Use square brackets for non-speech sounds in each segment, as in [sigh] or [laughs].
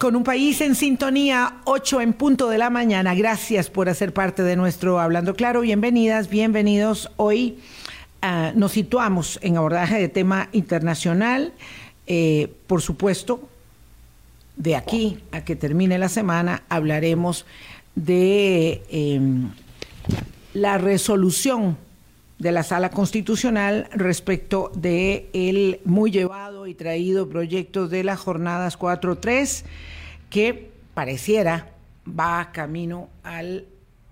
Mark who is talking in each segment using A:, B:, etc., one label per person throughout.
A: Con un país en sintonía, 8 en punto de la mañana. Gracias por hacer parte de nuestro Hablando Claro. Bienvenidas, bienvenidos. Hoy ah, nos situamos en abordaje de tema internacional. Eh, por supuesto, de aquí a que termine la semana hablaremos de em, la resolución de la Sala Constitucional respecto de el muy llevado y traído proyecto de las jornadas 4.3 que pareciera va camino al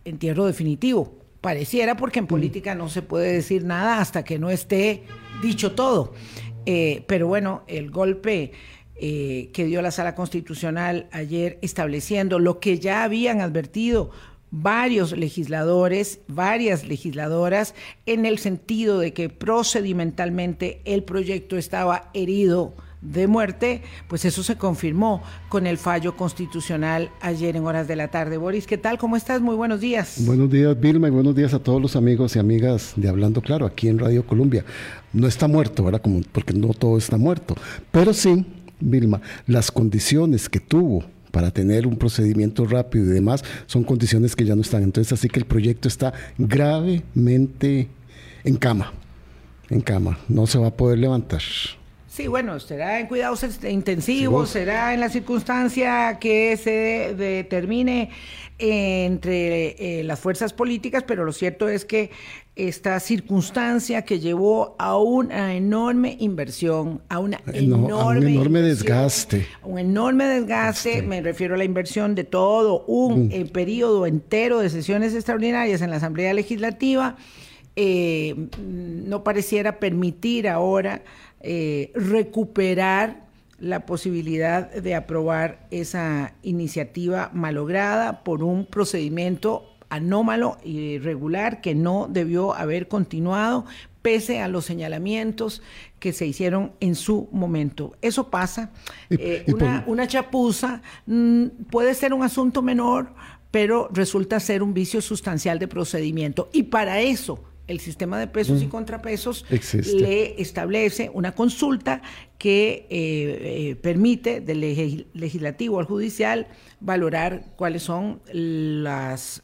A: entierro definitivo. Pareciera porque en mm. política no se puede decir nada hasta que no esté dicho todo. Eh, pero bueno, el golpe eh, que dio la Sala Constitucional ayer estableciendo lo que ya habían advertido varios legisladores, varias legisladoras, en el sentido de que procedimentalmente el proyecto estaba herido de muerte, pues eso se confirmó con el fallo constitucional ayer en horas de la tarde. Boris, ¿qué tal? ¿Cómo estás? Muy buenos días.
B: Buenos días, Vilma, y buenos días a todos los amigos y amigas de Hablando Claro, aquí en Radio Colombia. No está muerto, ¿verdad? Porque no todo está muerto, pero sí, Vilma, las condiciones que tuvo para tener un procedimiento rápido y demás, son condiciones que ya no están. Entonces, así que el proyecto está gravemente en cama, en cama, no se va a poder levantar.
A: Sí, bueno, será en cuidados intensivos, será en la circunstancia que se determine entre eh, las fuerzas políticas, pero lo cierto es que esta circunstancia que llevó a una enorme inversión, a una enorme,
B: un enorme desgaste.
A: Un enorme desgaste, me refiero a la inversión de todo un mm. eh, periodo entero de sesiones extraordinarias en la Asamblea Legislativa, eh, no pareciera permitir ahora eh, recuperar la posibilidad de aprobar esa iniciativa malograda por un procedimiento anómalo y irregular que no debió haber continuado pese a los señalamientos que se hicieron en su momento. Eso pasa. Eh, una, chapuza mm, puede ser un asunto menor, pero resulta ser un vicio sustancial de procedimiento. Y para eso el sistema de pesos y contrapesos le establece una consulta que eh, eh, permite del legislativo al judicial valorar cuáles son las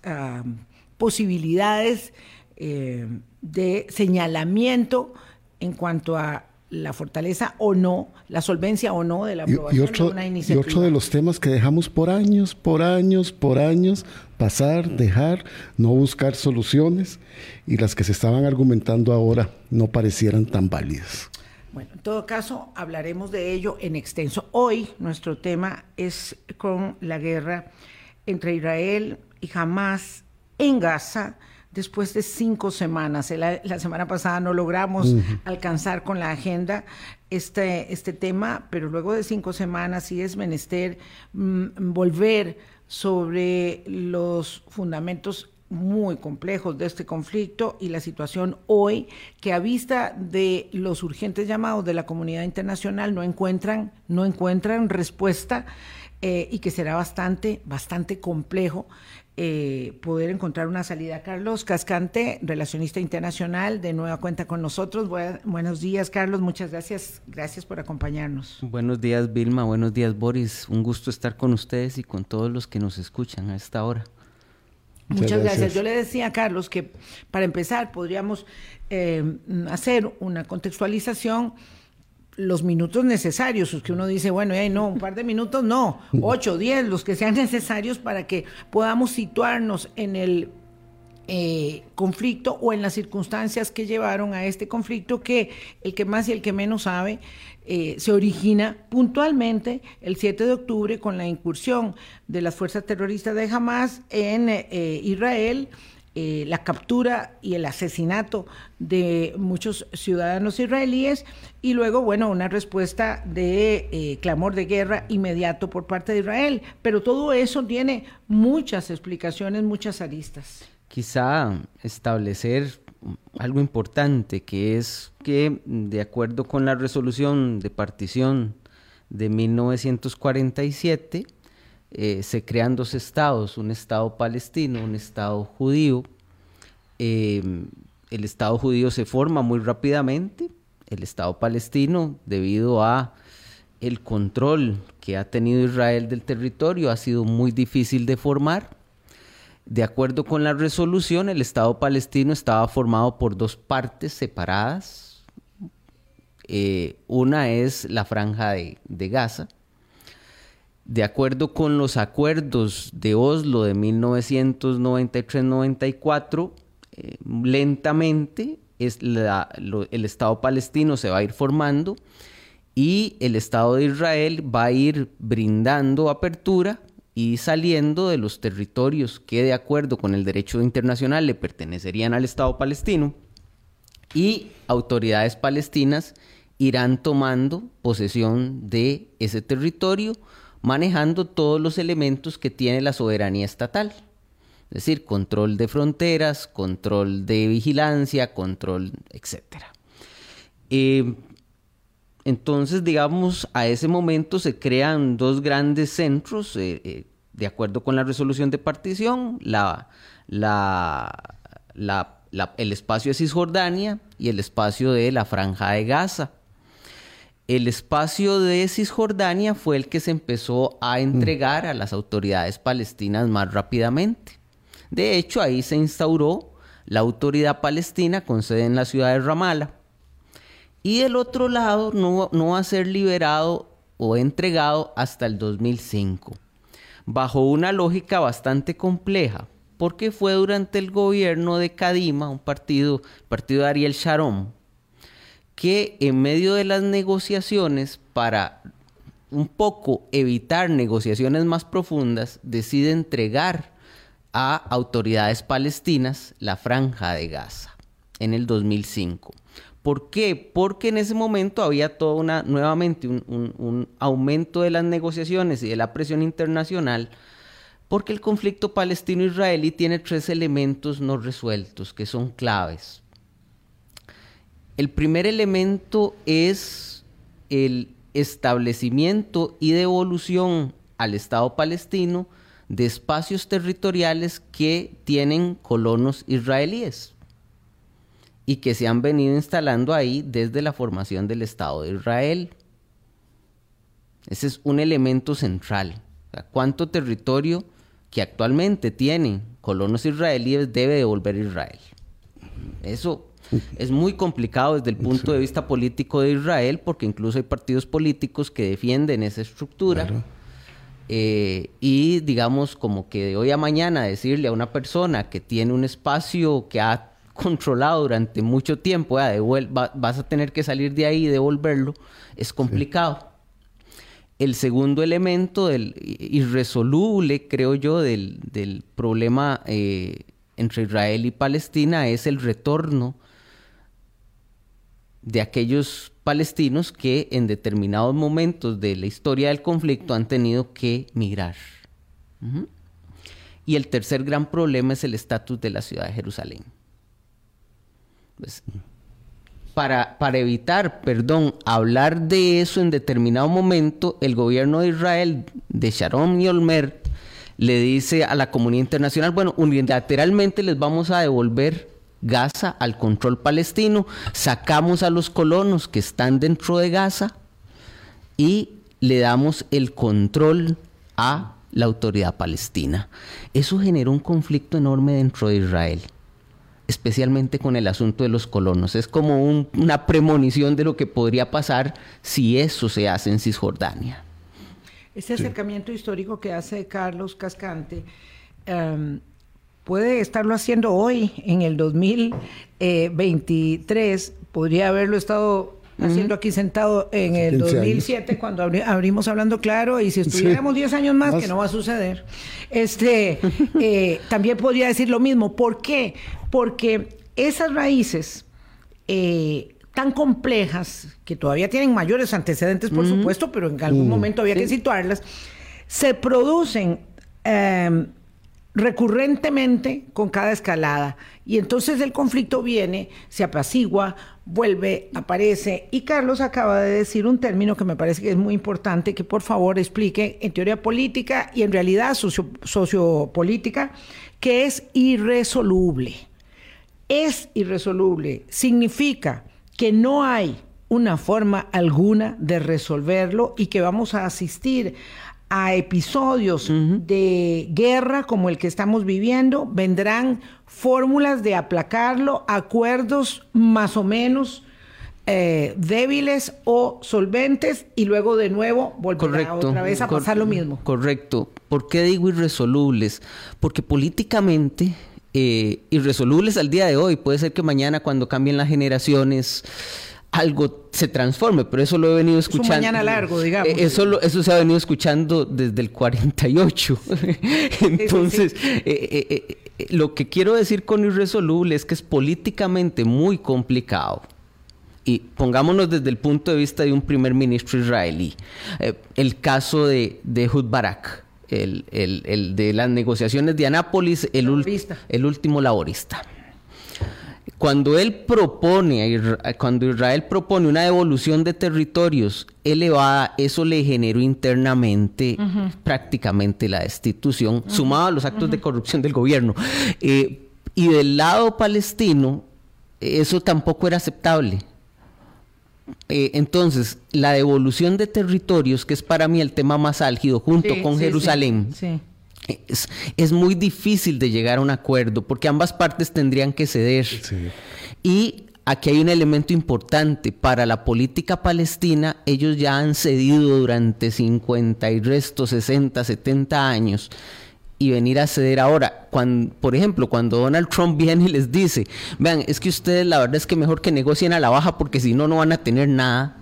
A: posibilidades eh, de señalamiento en cuanto a la fortaleza o no, la solvencia o no de la aprobación
B: otro,
A: de una iniciativa.
B: Y otro de los temas que dejamos por años, por años, por años, pasar, dejar, no buscar soluciones y las que se estaban argumentando ahora no parecieran tan válidas.
A: Bueno, en todo caso, hablaremos de ello en extenso. Hoy nuestro tema es con la guerra entre Israel y Hamas en Gaza después de cinco semanas. La, semana pasada no logramos alcanzar con la agenda este, este tema, pero luego de cinco semanas sí es menester mm, volver sobre los fundamentos muy complejos de este conflicto y la situación hoy que a vista de los urgentes llamados de la comunidad internacional no encuentran no encuentran respuesta eh, y que será bastante bastante complejo eh, poder encontrar una salida. Carlos Cascante, relacionista internacional, de nueva cuenta con nosotros. buenos días, Carlos. Muchas gracias. Gracias por acompañarnos.
C: Buenos días, Vilma. Buenos días, Boris. Un gusto estar con ustedes y con todos los que nos escuchan a esta hora.
A: Muchas, gracias. Yo le decía a Carlos que para empezar podríamos eh, hacer una contextualización los minutos necesarios, que uno dice, bueno, no, un par de minutos, no, ocho, diez, los que sean necesarios para que podamos situarnos en el eh, conflicto o en las circunstancias que llevaron a este conflicto que el que más y el que menos sabe eh, se origina puntualmente el 7 de octubre con la incursión de las fuerzas terroristas de Hamas en eh, Israel eh, la captura y el asesinato de muchos ciudadanos israelíes y luego, bueno, una respuesta de eh, clamor de guerra inmediato por parte de Israel. Pero todo eso tiene muchas explicaciones, muchas aristas.
C: Quizá establecer algo importante, que es que de acuerdo con la resolución de partición de 1947, eh, se crean dos estados, un estado palestino, un estado judío. Em, el estado judío se forma muy rápidamente, el estado palestino, debido a el control que ha tenido Israel del territorio ha sido muy difícil de formar. De acuerdo con la resolución, el Estado palestino estaba formado por dos partes separadas. Eh, una es la franja de, Gaza. De acuerdo con los acuerdos de Oslo de 1993-94, eh, lentamente el Estado palestino se va a ir formando y el Estado de Israel va a ir brindando apertura y saliendo de los territorios que de acuerdo con el derecho internacional le pertenecerían al Estado palestino y autoridades palestinas irán tomando posesión de ese territorio manejando todos los elementos que tiene la soberanía estatal. Es decir, control de fronteras, control de vigilancia, control, etc. Eh, entonces, digamos, a ese momento se crean dos grandes centros, eh, eh, de acuerdo con la resolución de partición, el espacio de Cisjordania y el espacio de la Franja de Gaza. El espacio de Cisjordania fue el que se empezó a entregar a las autoridades palestinas más rápidamente. De hecho, ahí se instauró la autoridad palestina con sede en la ciudad de Ramallah y el otro lado no, va a ser liberado o entregado hasta el 2005, bajo una lógica bastante compleja, porque fue durante el gobierno de Kadima, un partido, partido de Ariel Sharon, que en medio de las negociaciones para un poco evitar negociaciones más profundas, decide entregar a autoridades palestinas la franja de Gaza en el 2005. ¿Por qué? Porque en ese momento había toda una, nuevamente un, aumento de las negociaciones y de la presión internacional, porque el conflicto palestino-israelí tiene tres elementos no resueltos que son claves. El primer elemento es el establecimiento y devolución al Estado palestino de espacios territoriales que tienen colonos israelíes y que se han venido instalando ahí desde la formación del Estado de Israel. Ese es un elemento central. ¿Cuánto territorio que actualmente tienen colonos israelíes debe devolver Israel? Eso es muy complicado desde el punto de vista político de Israel, porque incluso hay partidos políticos que defienden esa estructura. Eh, y digamos como que de hoy a mañana decirle a una persona que tiene un espacio que ha controlado durante mucho tiempo, vas a tener que salir de ahí y devolverlo, es complicado. El segundo elemento del irresoluble, creo yo, del, problema eh, entre Israel y Palestina es el retorno de aquellos palestinos que en determinados momentos de la historia del conflicto han tenido que migrar. Y el tercer gran problema es el estatus de la ciudad de Jerusalén. Pues, para, para evitar, perdón, hablar de eso en determinado momento, el gobierno de Israel, de Sharon y Olmer, le dice a la comunidad internacional, bueno, unilateralmente les vamos a devolver Gaza al control palestino, sacamos a los colonos que están dentro de Gaza y le damos el control a la autoridad palestina. Eso generó un conflicto enorme dentro de Israel especialmente con el asunto de los colonos. Es como una premonición de lo que podría pasar si eso se hace en Cisjordania.
A: Ese acercamiento histórico que hace Carlos Cascante em, puede estarlo haciendo hoy, en el 2023, podría haberlo estado haciendo aquí sentado en el 2007 cuando abrimos hablando claro y si estuviéramos 10 años más, que no va a suceder, este, eh, [laughs] también podría decir lo mismo. ¿Por qué? Porque esas raíces eh, tan complejas, que todavía tienen mayores antecedentes, por supuesto, pero en algún momento había que situarlas, se producen em, recurrentemente con cada escalada. Y entonces el conflicto viene, se apacigua, vuelve, aparece. Y Carlos acaba de decir un término que me parece que es muy importante, que por favor explique en teoría política y en realidad sociopolítica, que es irresoluble. Es irresoluble. Significa que no hay una forma alguna de resolverlo y que vamos a asistir a episodios de guerra como el que estamos viviendo, vendrán fórmulas de aplacarlo, acuerdos más o menos eh, débiles o solventes y luego de nuevo volverá otra vez a pasar lo mismo.
C: Correcto. ¿Por qué digo irresolubles? Porque políticamente eh, irresolubles al día de hoy, puede ser que mañana cuando cambien las generaciones algo se transforme, pero eso lo he venido escuchando. Es
A: mañana largo, digamos.
C: Eh, eso, eso se ha venido escuchando desde el 48. [laughs] Entonces, eh, eh, lo que quiero decir con irresoluble es que es políticamente muy complicado. Y pongámonos desde el punto de vista de un primer ministro israelí. el caso de, de Hud Barak, el, el, de las negociaciones de Anápolis, el, el último laborista cuando él propone, cuando Israel propone una devolución de territorios elevada, eso le generó internamente prácticamente la destitución, sumado a los actos de corrupción del gobierno. Eh, y del lado palestino, eso tampoco era aceptable. Eh, entonces, la devolución de territorios, que es para mí el tema más álgido, junto con Jerusalén, es, muy difícil de llegar a un acuerdo porque ambas partes tendrían que ceder. Y aquí hay un elemento importante. Para la política palestina, ellos ya han cedido durante 50 y resto, 60, 70 años. Y venir a ceder ahora, cuando, por ejemplo, cuando Donald Trump [laughs] viene y les dice, vean, es que ustedes la verdad es que mejor que negocien a la baja porque si no, no van a tener nada.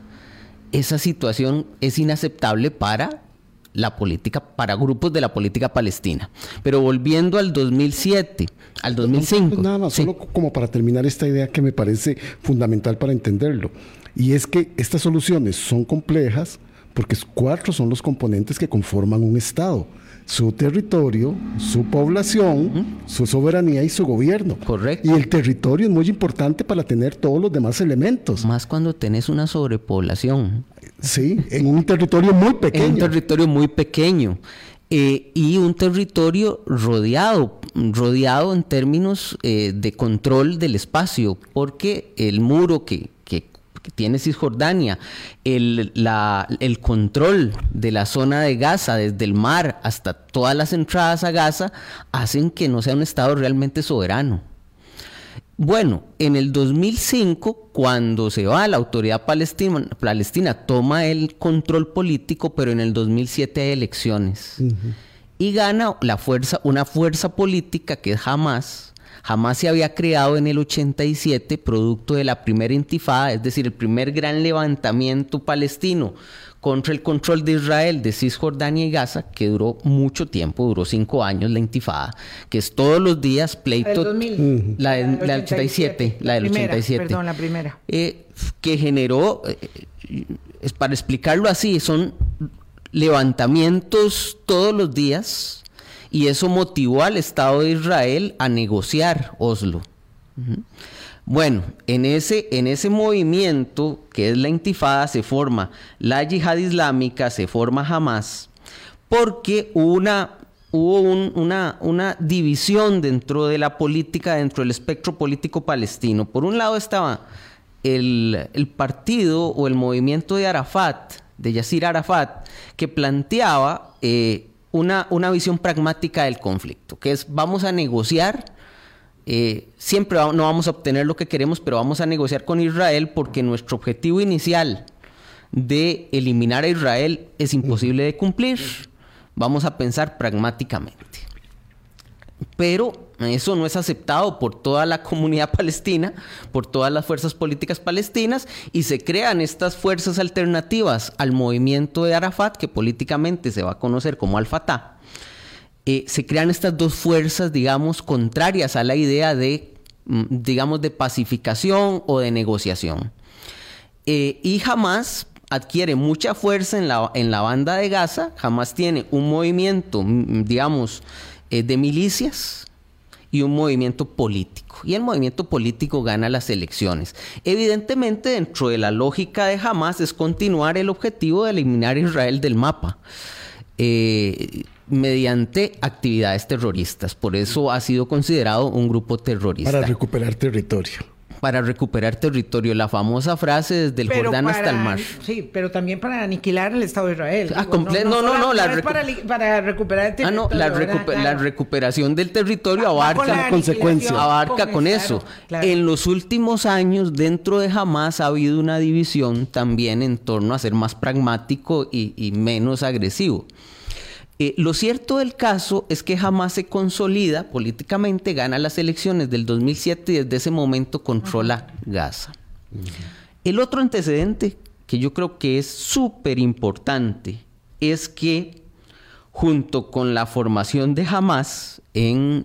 C: Esa situación es inaceptable para la política para grupos de la política palestina. Pero volviendo al 2007, al 2005. Pues
B: nada más, solo como para terminar esta idea que me parece fundamental para entenderlo. Y es que estas soluciones son complejas porque cuatro son los componentes que conforman un Estado su territorio, su población, su soberanía y su gobierno.
C: Correcto.
B: Y el territorio es muy importante para tener todos los demás elementos.
C: Más cuando tenés una sobrepoblación.
B: Sí, en un territorio muy pequeño. En
C: un territorio muy pequeño. Eh, y un territorio rodeado, rodeado en términos eh, de control del espacio, porque el muro que, que tiene Cisjordania, el, el control de la zona de Gaza, desde el mar hasta todas las entradas a Gaza, hacen que no sea un Estado realmente soberano. Bueno, en el 2005, cuando se va la autoridad palestina, palestina toma el control político, pero en el 2007 hay elecciones. Y gana la fuerza, una fuerza política que es Hamas, jamás se había creado en el 87 producto de la primera intifada, es decir, el primer gran levantamiento palestino contra el control de Israel de Cisjordania y Gaza, que duró mucho tiempo, duró cinco años la intifada, que es todos los días pleito. La del, 87, la del 87.
A: Perdón, la primera.
C: Eh, que generó, eh, es para explicarlo así, son levantamientos todos los días y eso motivó al Estado de Israel a negociar Oslo. Bueno, en ese, en ese movimiento que es la intifada se forma la yihad islámica, se forma Hamas, porque una, hubo una, una división dentro de la política, dentro del espectro político palestino. Por un lado estaba el, partido o el movimiento de Arafat, de Yasir Arafat, que planteaba eh, una, una visión pragmática del conflicto, que es vamos a negociar, eh, siempre no vamos a obtener lo que queremos, pero vamos a negociar con Israel porque nuestro objetivo inicial de eliminar a Israel es imposible de cumplir. Vamos a pensar pragmáticamente. Pero eso no es aceptado por toda la comunidad [laughs] palestina, por todas las fuerzas políticas palestinas, y se crean estas fuerzas alternativas al movimiento de Arafat, que políticamente se va a conocer como Al-Fatah. Eh, se crean estas dos fuerzas, digamos, contrarias a la idea de, mm, digamos, de pacificación o de negociación. Eh, y jamás adquiere mucha fuerza en la, en la banda de Gaza, jamás tiene un movimiento, mm, digamos, eh, de milicias, y un movimiento político. Y el movimiento político gana las elecciones. Evidentemente, dentro de la lógica de Hamas es continuar el objetivo de eliminar a Israel del mapa. Eh, mediante actividades terroristas. Por eso ha sido considerado un grupo terrorista.
B: Para recuperar territorio.
C: Para recuperar territorio. La famosa frase desde el Jordán hasta el mar.
A: Sí, pero también para aniquilar el Estado de Israel.
C: Ah, no, no, no,
A: la para, recuperar el territorio.
C: Ah, no, la, recuperación del territorio abarca,
B: consecuencia.
C: abarca con, eso. En los últimos años, dentro de Hamas ha habido una división también en torno a ser más pragmático y menos agresivo. Eh, lo cierto del caso es que jamás se consolida políticamente, gana las elecciones del 2007 y desde ese momento controla Gaza. El otro antecedente que yo creo que es súper importante es que junto con la formación de Hamas en,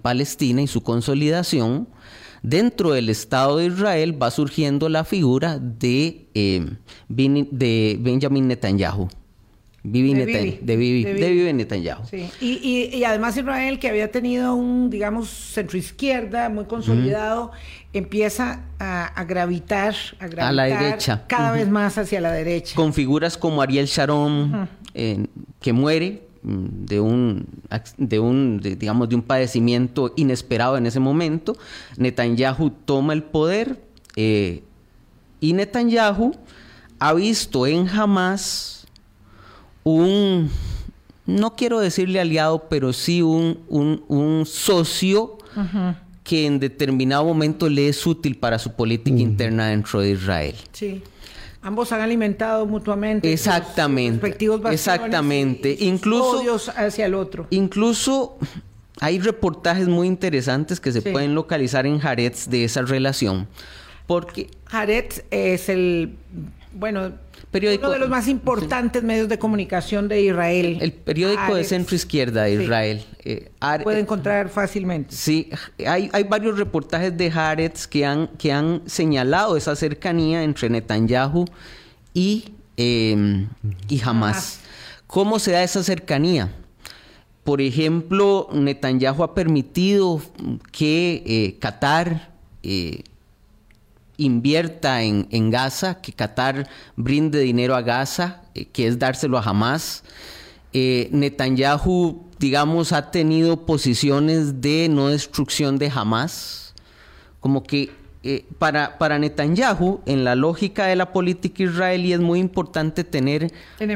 C: Palestina y su consolidación, dentro del Estado de Israel va surgiendo la figura de, eh, de Benjamin Netanyahu Vivi de, Bibi, de, Netanyahu.
A: Y, además Israel, que había tenido un, digamos, centroizquierda muy consolidado, empieza a, gravitar, a,
C: la derecha.
A: cada vez más hacia la derecha.
C: Con figuras como Ariel Sharon, que muere mm, de un, de un digamos, de un padecimiento inesperado en ese momento. Netanyahu toma el poder eh, y Netanyahu ha visto en Hamas un, no quiero decirle aliado, pero sí un, un, socio que en determinado momento le es útil para su política interna dentro de Israel.
A: Sí. Ambos han alimentado mutuamente.
C: Exactamente. exactamente. incluso
A: odios hacia el otro.
C: Incluso hay reportajes muy interesantes que se pueden localizar en Haaretz de esa relación. Porque
A: Haaretz es el bueno, uno de los más importantes medios de comunicación de Israel.
C: El, periódico de centro izquierda de Israel.
A: Eh, puede encontrar fácilmente.
C: Sí, hay, hay varios reportajes de Haaretz que han, que han señalado esa cercanía entre Netanyahu y, em, y Hamas. ¿Cómo se da esa cercanía? Por ejemplo, Netanyahu ha permitido que eh, Qatar eh, invierta en, en Gaza, que Qatar brinde dinero a Gaza, eh, que es dárselo a Hamas. Eh, Netanyahu, digamos, ha tenido posiciones de no destrucción de Hamas. Como que eh, para, para Netanyahu, en la lógica de la política israelí, es muy importante tener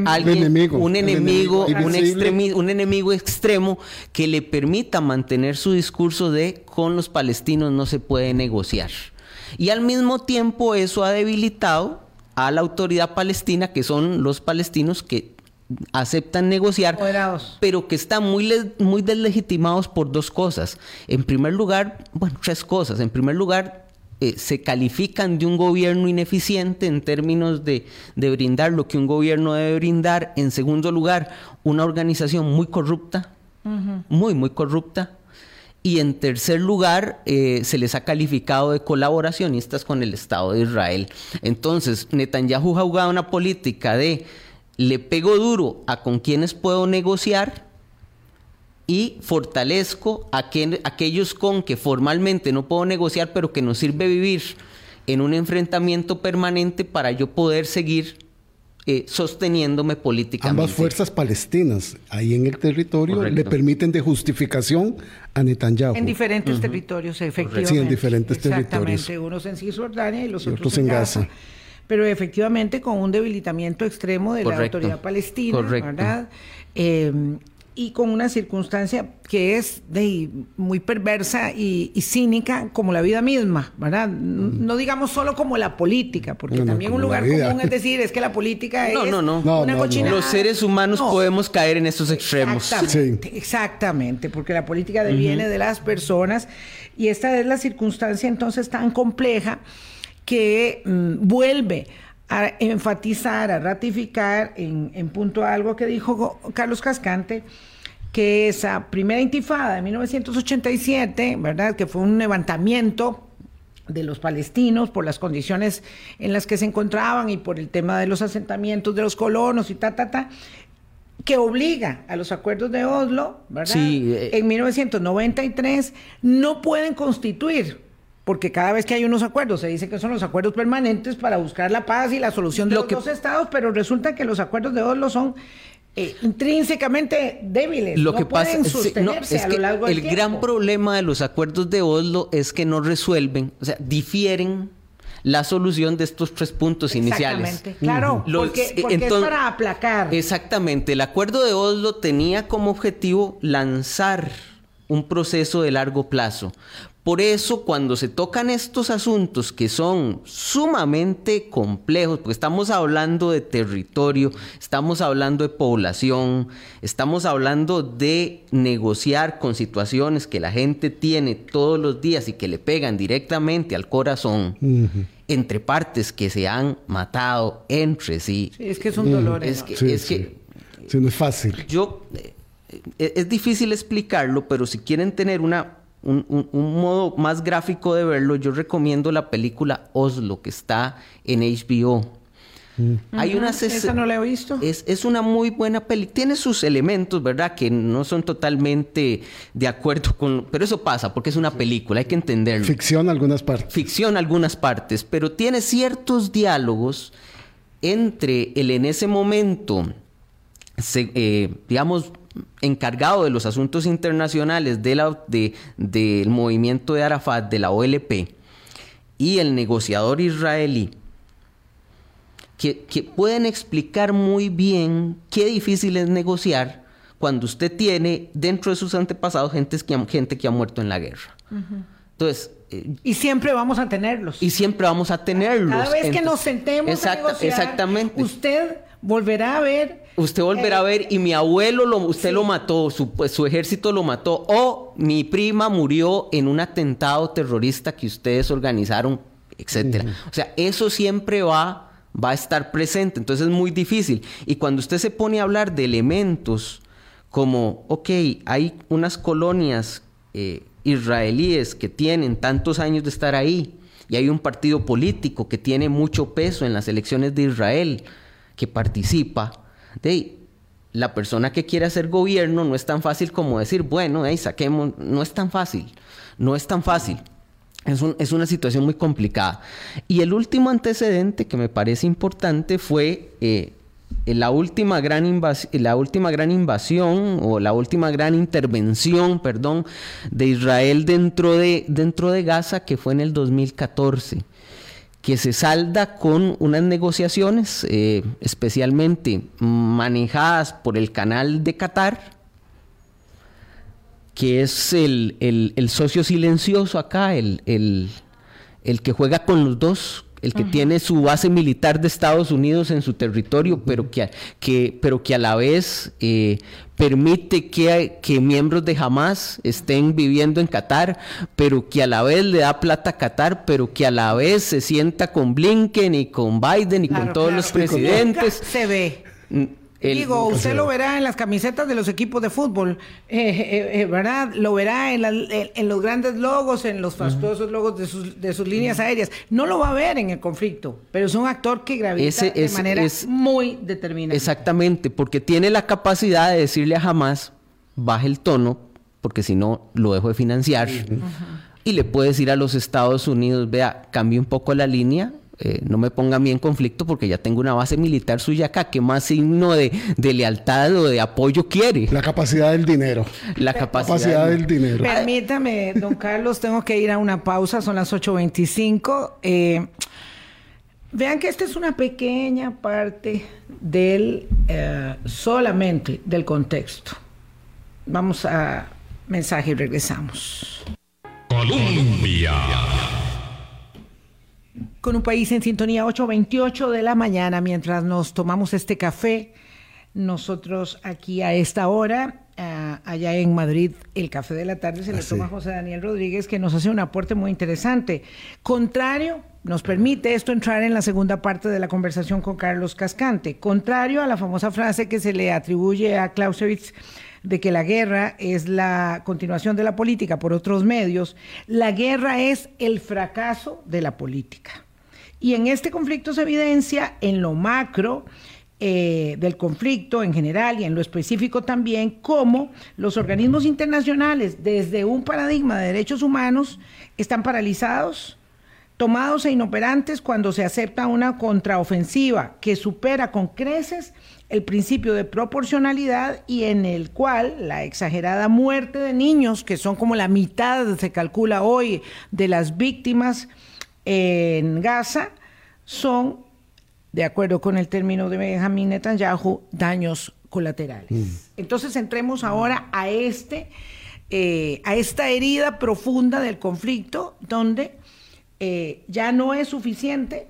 C: Alguien, un enemigo, un, un enemigo extremo que le permita mantener su discurso de con los palestinos no se puede negociar. Y al mismo tiempo eso ha debilitado a la autoridad palestina, que son los palestinos que aceptan negociar, pero que están muy, muy deslegitimados por dos cosas. En primer lugar, bueno, tres cosas. En primer lugar, eh, se califican de un gobierno ineficiente en términos de, de, brindar lo que un gobierno debe brindar. En segundo lugar, una organización muy corrupta, muy, muy corrupta. Y en tercer lugar, eh, se les ha calificado de colaboracionistas con el Estado de Israel. Entonces, Netanyahu ha jugado una política de le pego duro a con quienes puedo negociar y fortalezco a, aquellos con que formalmente no puedo negociar, pero que nos sirve vivir en un enfrentamiento permanente para yo poder seguir eh, sosteniéndome políticamente.
B: Ambas fuerzas palestinas ahí en el territorio le permiten de justificación a Netanyahu.
A: En diferentes territorios, efectivamente.
B: Sí, en diferentes territorios.
A: unos en Cisjordania y los otros, en Gaza. Pero efectivamente con un debilitamiento extremo de la autoridad palestina, ¿verdad? Eh, y con una circunstancia que es de, muy perversa y, cínica como la vida misma, ¿verdad? No digamos solo como la política, porque también un lugar común es decir, es que la política es
C: no, no, no. una cochinada. Los seres humanos podemos caer en estos extremos.
A: Exactamente, exactamente, porque la política deviene de las personas y esta es la circunstancia entonces tan compleja que mm, vuelve a enfatizar, a ratificar en, en punto algo que dijo Carlos Cascante, que esa primera intifada de 1987, ¿verdad? Que fue un levantamiento de los palestinos por las condiciones en las que se encontraban y por el tema de los asentamientos de los colonos y ta, ta, ta, que obliga a los acuerdos de Oslo, ¿verdad? Sí, eh, en 1993 no pueden constituir porque cada vez que hay unos acuerdos se dice que son los acuerdos permanentes para buscar la paz y la solución de los dos estados, pero resulta que los acuerdos de Oslo son eh, intrínsecamente débiles.
C: Lo
A: no
C: que pasa es
A: a lo
C: que
A: largo del
C: el gran problema de los acuerdos de Oslo es que no resuelven, o sea, difieren la solución de estos tres puntos iniciales.
A: Exactamente, claro,
C: Los-
A: porque, porque
C: entonces-
A: es para aplacar.
C: Exactamente, el acuerdo de Oslo tenía como objetivo lanzar un proceso de largo plazo. Por eso, cuando se tocan estos asuntos que son sumamente complejos, porque estamos hablando de territorio, estamos hablando de población, estamos hablando de negociar con situaciones que la gente tiene todos los días y que le pegan directamente al corazón, entre partes que se han matado entre sí.
A: Sí, es que es un dolor.
C: Es que,
B: Sí,
C: es
B: sí.
C: que
B: Sí, no es fácil.
C: yo eh, eh, es difícil explicarlo, pero si quieren tener una un, un- un modo más gráfico de verlo, yo recomiendo la película Oslo que está en HBO. Hay unas
A: Esa no la he visto.
C: es, es una muy buena peli. Tiene sus elementos, ¿verdad? Que no son totalmente de acuerdo con... Pero eso pasa porque es una película, hay que entenderlo
B: Ficción algunas partes.
C: ficción algunas partes, pero tiene ciertos diálogos entre el en ese momento, se- eh, digamos, encargado de los asuntos internacionales de la- de- del movimiento de Arafat, de la OLP, y el negociador israelí, que, que pueden explicar muy bien qué difícil es negociar cuando usted tiene dentro de sus antepasados gente que, ha- gente que ha muerto en la guerra. Entonces, eh,
A: Y siempre vamos a tenerlos.
C: y siempre vamos a tenerlos.
A: Cada vez que nos sentemos
C: Exacta-
A: a negociar,
C: exactamente.
A: usted volverá a ver.
C: Usted volverá
A: eh,
C: a ver y mi abuelo lo, usted
A: sí.
C: lo mató, su, pues, su ejército lo mató o mi prima murió en un atentado terrorista que ustedes organizaron, etcétera. O sea, eso siempre va va a estar presente, entonces es muy difícil. Y cuando usted se pone a hablar de elementos como, ok, hay unas colonias eh, israelíes que tienen tantos años de estar ahí y hay un partido político que tiene mucho peso en las elecciones de Israel que participa, de la persona que quiere hacer gobierno no es tan fácil como decir, bueno, ahí saquemos, no es tan fácil, no es tan fácil. Es, un- es una situación muy complicada. Y el último antecedente que me parece importante fue eh, la, última gran la última gran invasión o la última gran intervención, perdón, de Israel dentro de, dentro de Gaza, que fue en el 2014 que se salda con unas negociaciones eh, especialmente manejadas por el canal de Qatar, que es el, el- socio silencioso acá, el- el que juega con los dos, el que tiene su base militar de Estados Unidos en su territorio, pero, que, que, pero que a la vez eh, permite que, que miembros de Hamas estén viviendo en Qatar, pero que a la vez le da plata a Qatar, pero que a la vez se sienta con Blinken y con Biden y
A: claro,
C: con todos
A: claro.
C: los presidentes.
A: Se ve.
C: El-
A: Digo, usted lo verá en las camisetas de los equipos de fútbol, eh, eh, eh, ¿verdad? Lo verá en, la- en- en los grandes logos, en los fastuosos logos de sus, de sus líneas aéreas. No lo va a ver en el conflicto, pero es un actor que gravita
C: Ese-
A: de
C: ese-
A: manera
C: es-
A: muy determinante.
C: Exactamente, porque tiene la capacidad de decirle a Hamas, baje el tono, porque si no, lo dejo de financiar. Y le puede decir a los Estados Unidos, vea, cambie un poco la línea, eh, no me ponga a mí en conflicto porque ya tengo una base militar suya acá, ¿qué más signo de, de lealtad o de apoyo quiere?
B: La capacidad del dinero.
C: La capacidad.
B: Capacidad del dinero.
A: Permítame, don Carlos, tengo que ir a una pausa, son las 8.25. Eh, vean que esta es una pequeña parte del, eh, solamente del contexto. Vamos a mensaje y regresamos.
D: Colombia.
A: Con un país en sintonía 8.28 de la mañana, mientras nos tomamos este café, nosotros aquí a esta hora, ah, allá en Madrid, el café de la tarde se le
B: Así.
A: toma a José Daniel Rodríguez, que nos hace un aporte muy interesante. Contrario, nos permite esto entrar en la segunda parte de la conversación con Carlos Cascante. Contrario a la famosa frase que se le atribuye a Clausewitz de que la guerra es la continuación de la política por otros medios, la guerra es el fracaso de la política. Y en este conflicto se evidencia en lo macro eh, del conflicto en general y en lo específico también cómo los organismos internacionales desde un paradigma de derechos humanos están paralizados, tomados e inoperantes cuando se acepta una contraofensiva que supera con creces el principio de proporcionalidad y en el cual la exagerada muerte de niños, que son como la mitad, se calcula hoy, de las víctimas en Gaza, son, de acuerdo con el término de Benjamin Netanyahu, daños colaterales. Mm. Entonces entremos ahora a este, eh, a esta herida profunda del conflicto, donde eh, ya no es suficiente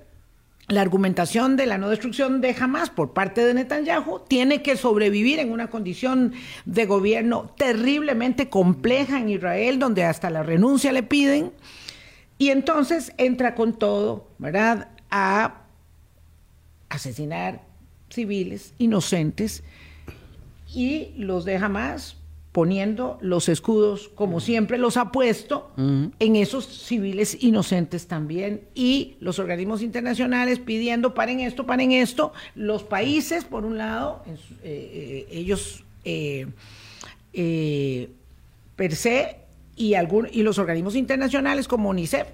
A: la argumentación de la no destrucción de Hamas por parte de Netanyahu tiene que sobrevivir en una condición de gobierno terriblemente compleja en Israel, donde hasta la renuncia le piden, y entonces entra con todo, ¿verdad?, a asesinar civiles inocentes y los de Hamas poniendo los escudos, como siempre los ha puesto, en esos civiles inocentes también, y los organismos internacionales pidiendo paren esto, paren esto, los países, por un lado, eh, eh, ellos eh, per se, y, algún, y los organismos internacionales como UNICEF,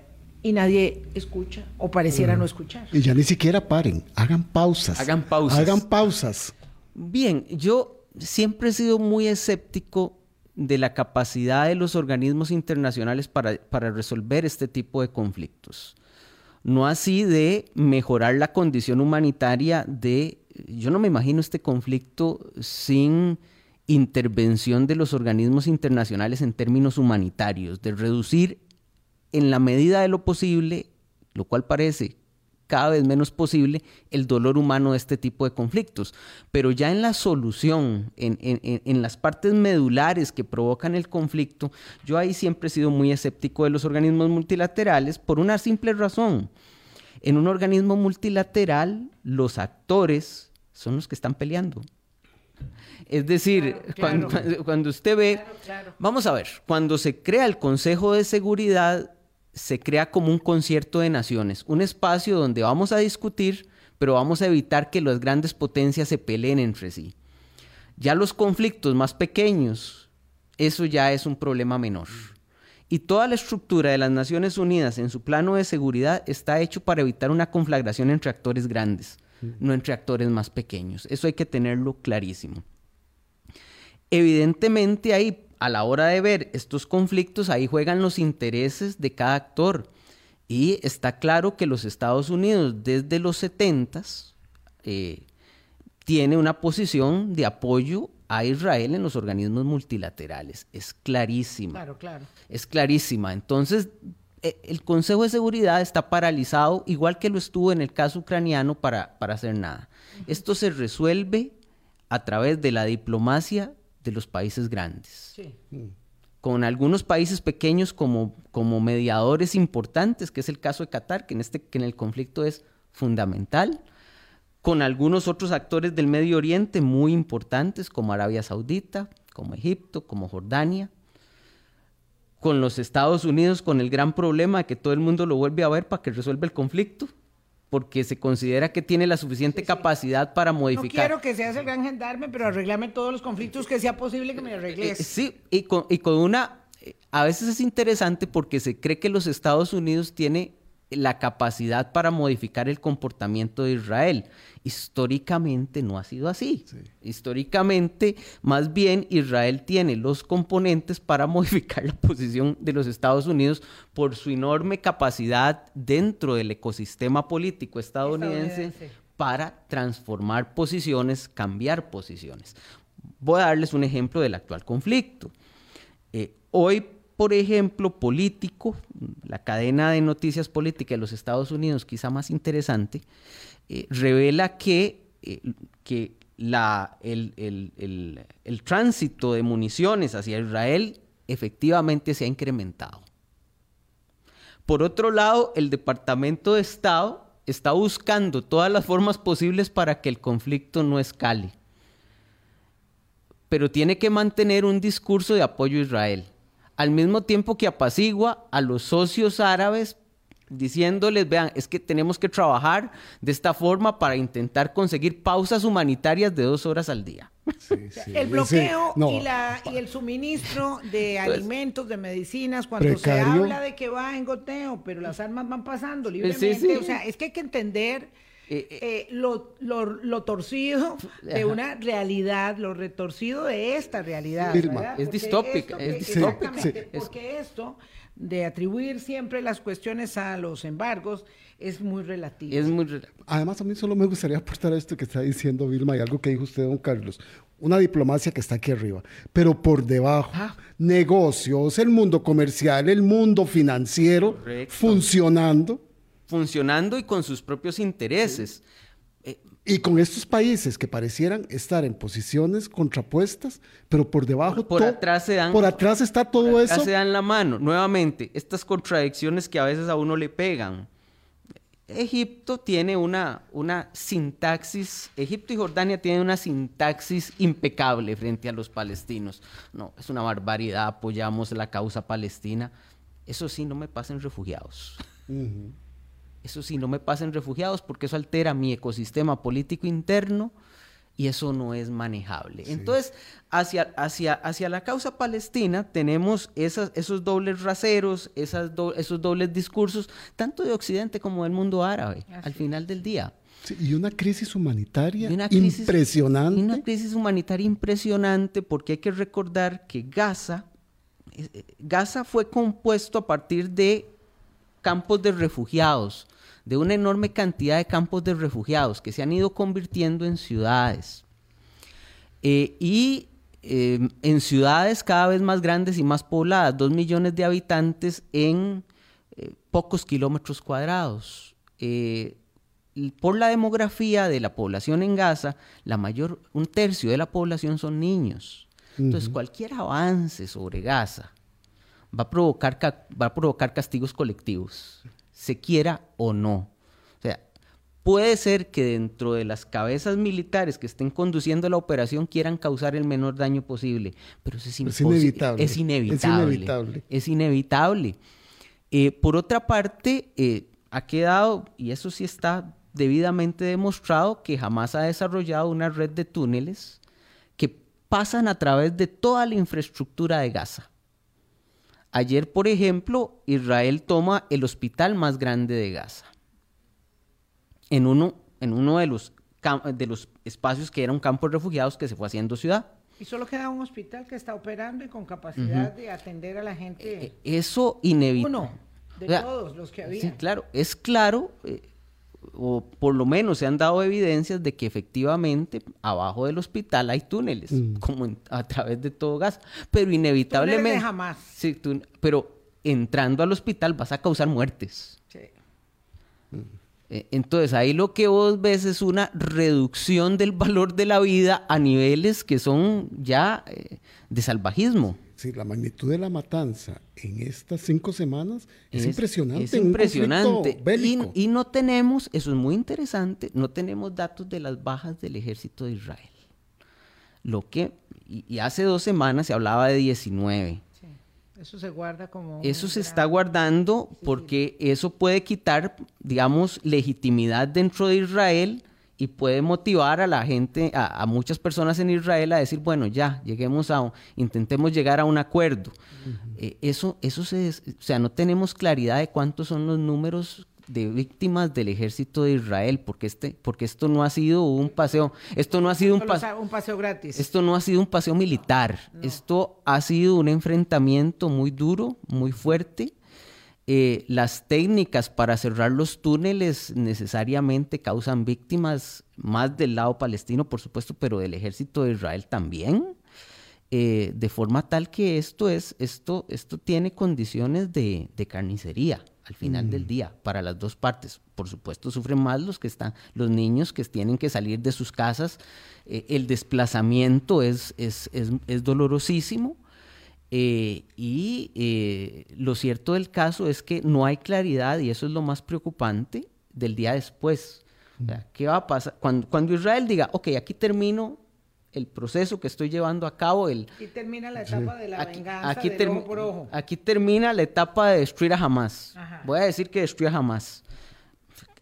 A: y nadie escucha o pareciera no escuchar.
B: Y ya ni siquiera paren, hagan pausas.
C: Hagan pausas.
B: Hagan pausas.
C: Bien, yo siempre he sido muy escéptico de la capacidad de los organismos internacionales para, resolver este tipo de conflictos. No así de mejorar la condición humanitaria de... Yo no me imagino este conflicto sin intervención de los organismos internacionales en términos humanitarios, de reducir en la medida de lo posible, lo cual parece cada vez menos posible el dolor humano de este tipo de conflictos. Pero ya en la solución, en, las partes medulares que provocan el conflicto, yo ahí siempre he sido muy escéptico de los organismos multilaterales por una simple razón. En un organismo multilateral, los actores son los que están peleando. Es decir, Cuando, usted ve, vamos a ver, cuando se crea el Consejo de Seguridad, se crea como un concierto de naciones, un espacio donde vamos a discutir, pero vamos a evitar que las grandes potencias se peleen entre sí. Ya los conflictos más pequeños, eso ya es un problema menor. Y toda la estructura de las Naciones Unidas en su plano de seguridad está hecho para evitar una conflagración entre actores grandes, no entre actores más pequeños. Eso hay que tenerlo clarísimo. Evidentemente hay a la hora de ver estos conflictos, ahí juegan los intereses de cada actor. Y está claro que los Estados Unidos desde los 70 eh, tiene una posición de apoyo a Israel en los organismos multilaterales. Es clarísima.
A: Claro, claro.
C: Es clarísima. Entonces, e, el Consejo de Seguridad está paralizado, igual que lo estuvo en el caso ucraniano, para, para hacer nada. Esto se resuelve a través de la diplomacia de los países grandes. Con algunos países pequeños como, como mediadores importantes, que es el caso de Qatar, que en, este, que en el conflicto es fundamental. Con algunos otros actores del Medio Oriente muy importantes, como Arabia Saudita, como Egipto, como Jordania. Con los Estados Unidos, con el gran problema de que todo el mundo lo vuelve a ver para que resuelva el conflicto porque se considera que tiene la suficiente capacidad para modificar.
A: No quiero que seas el gran gendarme, pero arreglame todos los conflictos que sea posible que me arregles.
C: Eh, sí, y con, y con una... Eh, a veces es interesante porque se cree que los Estados Unidos tiene la capacidad para modificar el comportamiento de Israel. Históricamente no ha sido así. Históricamente, más bien, Israel tiene los componentes para [laughs] modificar la posición de los Estados Unidos por su enorme capacidad dentro del ecosistema político estadounidense, para transformar posiciones, cambiar posiciones. Voy a darles un ejemplo del actual conflicto. Eh, hoy, por ejemplo, político, la cadena de noticias políticas de los Estados Unidos, quizá más interesante, eh, revela que, eh, que la, el, el, tránsito de municiones hacia Israel efectivamente se ha incrementado. Por otro lado, el Departamento de Estado está buscando todas las formas posibles para que el conflicto no escale. Pero tiene que mantener un discurso de apoyo a Israel al mismo tiempo que apacigua a los socios árabes diciéndoles, vean, es que tenemos que trabajar de esta forma para intentar conseguir pausas humanitarias de dos horas al día.
B: Sí, sí. [laughs]
A: El bloqueo
B: Sí, no,
A: y, la, y el suministro de alimentos, de medicinas, cuando se habla de que va en goteo, pero las armas van pasando
C: sí,
A: libremente.
C: sí.
A: O sea, es que hay que entender
C: Eh, eh.
A: eh, lo, lo- lo torcido de una realidad, lo retorcido de esta realidad.
C: Es distópica, es distópica.
B: Sí.
A: Porque esto de atribuir siempre las cuestiones a los embargos es muy relativo.
C: Es muy...
B: Además, a mí solo me gustaría aportar a esto que está diciendo Vilma y algo que dijo usted, don Carlos. Una diplomacia que está aquí arriba, pero por debajo,
C: Ah.
B: negocios, el mundo comercial, el mundo financiero
C: Correcto.
B: funcionando.
C: Funcionando y con sus propios intereses. Eh,
B: Y con estos países que parecieran estar en posiciones contrapuestas, pero por debajo
C: Por- por atrás se dan-
B: por atrás está todo
C: acá
B: eso.
C: se dan la mano. Nuevamente, estas contradicciones que a veces a uno le pegan. Egipto tiene una, una sintaxis, Egipto y Jordania tienen una sintaxis impecable frente a los palestinos. No, es una barbaridad, apoyamos la causa palestina. Eso sí, no me pasen refugiados.
B: Ujú.
C: Eso sí, no me pasen refugiados porque eso altera mi ecosistema político interno y eso no es manejable. Entonces, hacia, hacia, hacia la causa palestina tenemos esas, esos dobles raseros, esas do- esos dobles discursos, tanto de Occidente como del mundo árabe, al final del día.
B: Sí, y una crisis humanitaria
C: Y una crisis-
B: impresionante.
C: y una crisis humanitaria impresionante porque hay que recordar que Gaza, eh, eh, Gaza fue compuesto a partir de campos de refugiados, de una enorme cantidad de campos de refugiados que se han ido convirtiendo en ciudades. Eh, y eh, en ciudades cada vez más grandes y más pobladas, dos millones de habitantes en eh, pocos kilómetros cuadrados. Por la demografía de la población en Gaza, la mayor, un tercio de la población son niños. Entonces, cualquier avance sobre Gaza va a provocar, ca- va a provocar castigos colectivos, se quiera o no. O sea, puede ser que dentro de las cabezas militares que estén conduciendo la operación quieran causar el menor daño posible, pero eso es,
B: Es inevitable.
C: Es
B: Es
C: inevitable.
B: inevitable.
C: Es inevitable. Eh, por otra parte, eh, ha quedado, y eso sí está debidamente demostrado, que jamás ha desarrollado una red de túneles que pasan a través de toda la infraestructura de Gaza. Ayer, por ejemplo, Israel toma el hospital más grande de Gaza. En uno, en uno de, los, de los espacios que era un campo de refugiados que se fue haciendo ciudad.
A: Y solo queda un hospital que está operando y con capacidad de atender a la gente.
C: Eh, Eso inevitable.
A: Uno de todos los que había.
C: Sí, claro, es claro, eh, o por lo menos se han dado evidencias de que efectivamente abajo del hospital hay túneles, como en- a través de todo gas, pero inevitablemente...
A: Túneles de Hamás.
C: Sí, pero entrando al hospital vas a causar muertes.
A: Sí.
C: Eh, Entonces ahí lo que vos ves es una reducción del valor de la vida a niveles que son ya eh, de salvajismo.
B: Sí, la magnitud de la matanza en estas cinco semanas es,
C: Es-
B: impresionante.
C: Es
B: un
C: impresionante. Y, y no tenemos, eso es muy interesante, no tenemos datos de las bajas del ejército de Israel. Lo que, y, y hace dos semanas se hablaba de 19.
A: Eso se guarda como.
C: Eso se
A: gran-
C: está guardando porque eso puede quitar, digamos, legitimidad dentro de Israel y puede motivar a la gente, a, a muchas personas en Israel a decir, bueno, ya, lleguemos a, un- intentemos llegar a un acuerdo. Eh, eso, eso se, o sea, no tenemos claridad de cuántos son los números de víctimas del ejército de Israel, porque este, porque esto no ha sido un paseo, esto no ha sido un paseo.
A: un paseo gratis.
C: Esto no ha sido un paseo militar, esto ha sido un enfrentamiento muy duro, muy fuerte. Eh, las técnicas para cerrar los túneles necesariamente causan víctimas más del lado palestino, por supuesto, pero del ejército de Israel también. Eh, de forma tal que esto es, esto, esto tiene condiciones de, de carnicería al final del día para las dos partes. Por supuesto, sufren más los que están, los niños que tienen que salir de sus casas. Eh, el desplazamiento es, es, es, es dolorosísimo. Eh, y eh, lo cierto del caso es que no hay claridad, y eso es lo más preocupante, del día después. O sea, ¿Qué va a pasar? Cuando, cuando Israel diga, ok, aquí termino el proceso que estoy llevando a cabo, el,
A: Y termina la etapa de la
C: aquí,
A: venganza
C: aquí
A: del
C: termi-
A: ojo por ojo.
C: aquí termina la etapa de destruir a Hamas. Voy a decir que destruye a Hamas.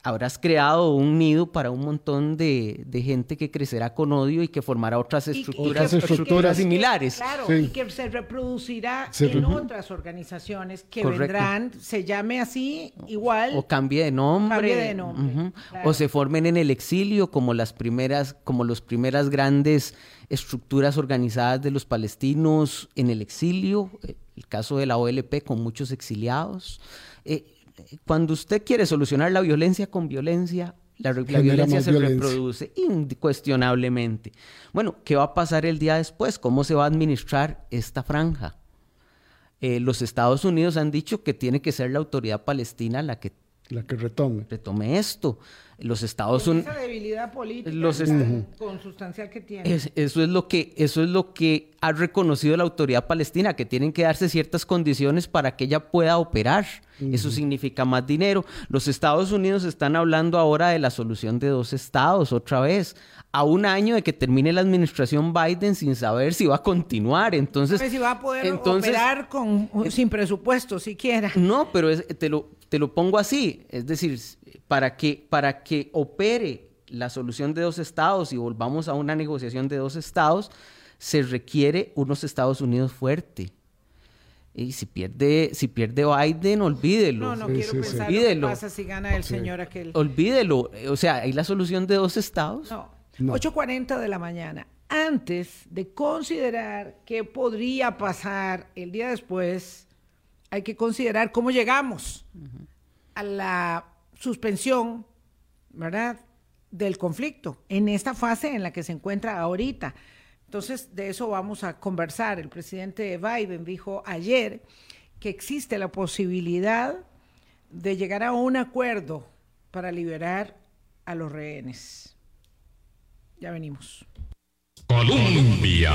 C: habrás creado un nido para un montón de, de gente que crecerá con odio y que formará otras
A: Y- y
C: estructuras,
A: que-
C: estructuras
A: que-
C: similares.
A: Claro,
B: Sí.
A: y que se reproducirá
B: Se
A: en
B: re-
A: otras organizaciones que
C: Correcto.
A: vendrán, se llame así, igual.
C: O cambie de nombre.
A: Cambie de nombre,
C: ujú,
A: claro.
C: O se formen en el exilio como las primeras, como las primeras grandes estructuras organizadas de los palestinos en el exilio. El caso de la OLP con muchos exiliados. Eh, cuando usted quiere solucionar la violencia con violencia, la, violencia se
B: violencia.
C: reproduce incuestionablemente. Bueno, ¿qué va a pasar el día después? ¿Cómo se va a administrar esta franja? Eh, los Estados Unidos han dicho que tiene que ser la autoridad palestina la que
B: La que retome.
C: retome esto. Los Estados Unidos...
A: esa debilidad política
C: Los est-
A: consustancial que tiene.
C: Es- eso, es lo que, eso es lo que ha reconocido la autoridad palestina, que tienen que darse ciertas condiciones para que ella pueda operar. Eso significa más dinero. Los Estados Unidos están hablando ahora de la solución de dos estados, otra vez, a un año de que termine la administración Biden sin saber si va a continuar. Entonces,
A: ver si va a poder
C: entonces-
A: operar con, sin presupuesto siquiera.
C: No, pero es- te, lo, te lo pongo así. Es decir, para que, para que opere la solución de dos estados y volvamos a una negociación de dos estados, se requiere unos Estados Unidos fuerte. Y si pierde, si pierde Biden, olvídelo.
A: No, no
B: Sí,
A: quiero
B: sí, sí.
A: pensar lo que
C: Olvídelo.
A: pasa si gana el señor aquel.
C: Olvídelo. O sea, hay la solución de dos estados.
A: No,
B: No.
A: 8.40 de la mañana. Antes de considerar qué podría pasar el día después, hay que considerar cómo llegamos a la suspensión, ¿verdad?, del conflicto en esta fase en la que se encuentra ahorita. Entonces, de eso vamos a conversar. El presidente Biden dijo ayer que existe la posibilidad de llegar a un acuerdo para liberar a los rehenes. Ya venimos.
D: Colombia.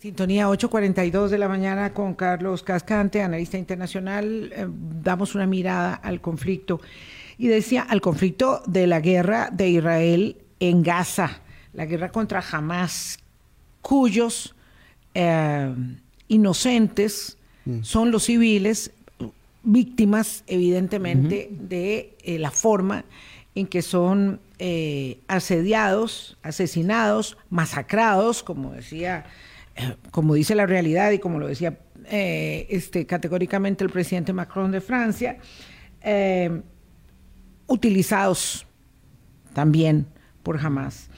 A: Sintonía 8.42 de la mañana con Carlos Cascante, analista internacional, eh, damos una mirada al conflicto. Y decía, al conflicto de la guerra de Israel en Gaza, la guerra contra Hamas, cuyos eh, inocentes son los civiles, víctimas evidentemente de eh, la forma en que son asediados, asesinados, masacrados, como decía, como dice la realidad y como lo decía eh, este, categóricamente el presidente Macron de Francia, eh, utilizados también por Hamas.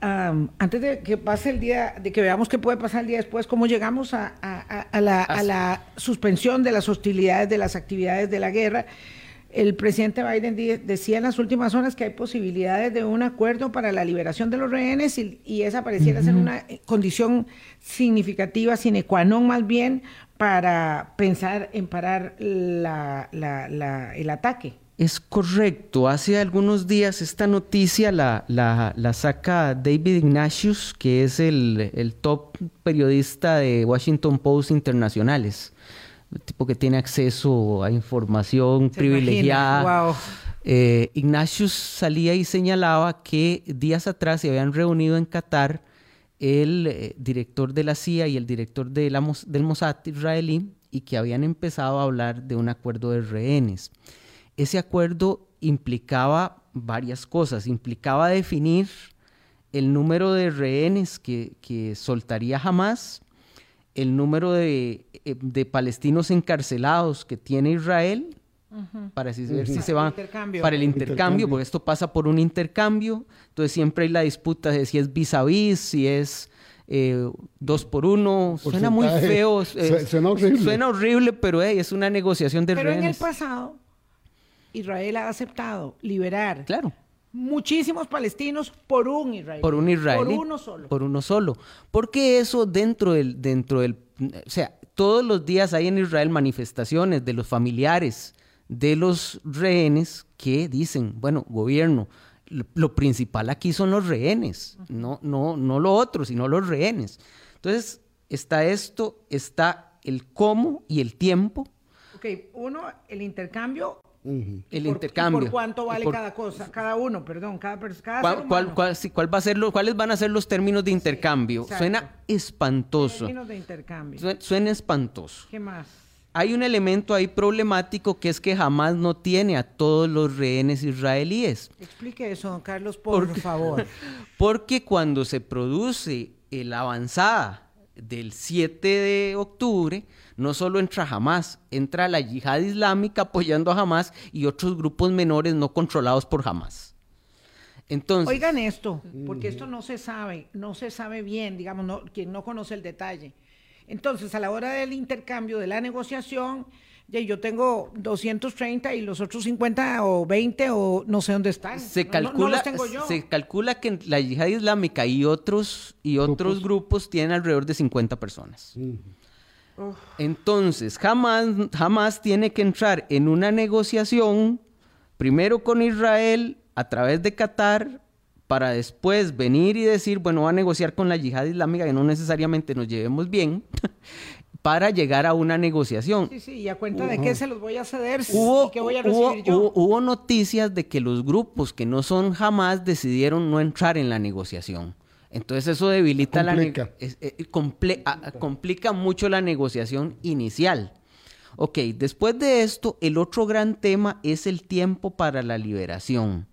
A: Am, antes de que pase el día, de que veamos qué puede pasar el día después, cómo llegamos a, a- a- a la, a la suspensión de las hostilidades, de las actividades de la guerra, el presidente Biden decía en las últimas horas que hay posibilidades de un acuerdo para la liberación de los rehenes y, y esa pareciera ser una eh, condición significativa, sine qua non más bien, para pensar en parar la- la- la- el ataque.
C: Es correcto. Hace algunos días esta noticia la, la- la saca David Ignatius, que es el, el top periodista de Washington Post Internacionales. Tipo que tiene acceso a información
A: Se
C: privilegiada.
A: wow.
C: Eh, Ignatius salía y señalaba que días atrás se habían reunido en Qatar el eh, director de la CIA y el director de la del Mossad israelí y que habían empezado a hablar de un acuerdo de rehenes. Ese acuerdo implicaba varias cosas. Implicaba definir el número de rehenes que, que soltaría Hamas, el número de, eh, de palestinos encarcelados que tiene Israel, para ver si se van
A: intercambio.
C: para el intercambio,
B: Intercambio.
C: porque esto pasa por un intercambio, entonces siempre hay la disputa de si es vis a vis, si es eh, dos por uno, suena muy feo,
B: Su-
C: eh,
B: suena horrible.
C: suena horrible, pero hey, es una negociación de
A: Pero en el pasado, Israel ha aceptado liberar
C: Claro.
A: Muchísimos palestinos por un israelí.
C: por un israelí.
A: Por uno solo.
C: Por uno solo. Porque eso dentro del, dentro del, o sea, todos los días hay en Israel manifestaciones de los familiares de los rehenes que dicen, bueno, gobierno, lo, lo principal aquí son los rehenes, no, no, no lo otro, sino los rehenes. Entonces, está esto, está el cómo y el tiempo,
A: Ok, uno, el intercambio.
C: El
A: por-
C: intercambio.
A: y ¿Por cuánto vale
C: por-
A: cada cosa? Cada uno, perdón, cada persona. Cada
C: ¿Cuál,
A: ser
C: cuál-
A: humano.
C: cuál- sí, cuál va a ser lo- ¿Cuáles van a ser los términos de intercambio? Suena espantoso.
A: Términos de intercambio.
C: Sue- Suena espantoso.
A: ¿Qué más?
C: hay un elemento ahí problemático que es que jamás no tiene a todos los rehenes israelíes.
A: Explique eso, don Carlos, por favor. [laughs]
C: Porque cuando se produce la avanzada del 7 de octubre, no solo entra Hamas, entra la yihad islámica apoyando a Hamas y otros grupos menores no controlados por Hamas. Entonces,
A: Oigan esto, porque esto no se sabe, no se sabe bien, digamos, no, quien no conoce el detalle. Entonces, a la hora del intercambio, de la negociación, yo tengo 230 y los otros 50 o 20 o no sé dónde están.
C: Se calcula, Se calcula que la yihad islámica y otros, y otros grupos, tienen alrededor de 50 personas. Entonces, jamás, jamás tiene que entrar en una negociación, primero con Israel, a través de Qatar, para después venir y decir, bueno, va a negociar con la yihad islámica, que no necesariamente nos llevemos bien, [laughs] para llegar a una negociación.
A: Sí, sí, y a cuenta de qué se los voy a ceder hubo, y qué voy a recibir
C: yo. Hubo, noticias de que los grupos que no son jamás decidieron no entrar en la negociación. Entonces eso debilita la... Eh, complica mucho la negociación inicial. Ok, después de esto, el otro gran tema es el tiempo para la liberación.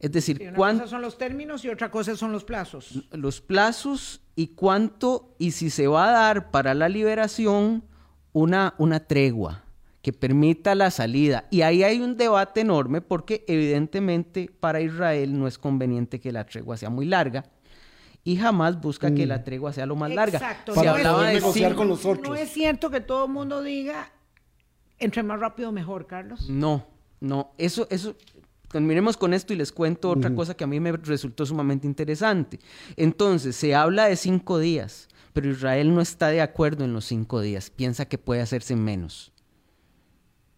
C: Es decir,
A: una cosa son los términos y otra cosa son los plazos.
C: Los plazos y cuánto y si se va a dar para la liberación una, una tregua que permita la salida. Y ahí hay un debate enorme porque evidentemente para Israel no es conveniente que la tregua sea muy larga y jamás busca que la mm. tregua sea lo más larga.
A: Exacto. Para hablaba negociar con los otros. No es cierto que todo el mundo diga entre más rápido mejor, Carlos.
C: No, no, eso, eso, terminemos con esto y les cuento otra cosa que a mí me resultó sumamente interesante. Entonces, se habla de cinco días, pero Israel no está de acuerdo en los cinco días, piensa que puede hacerse menos.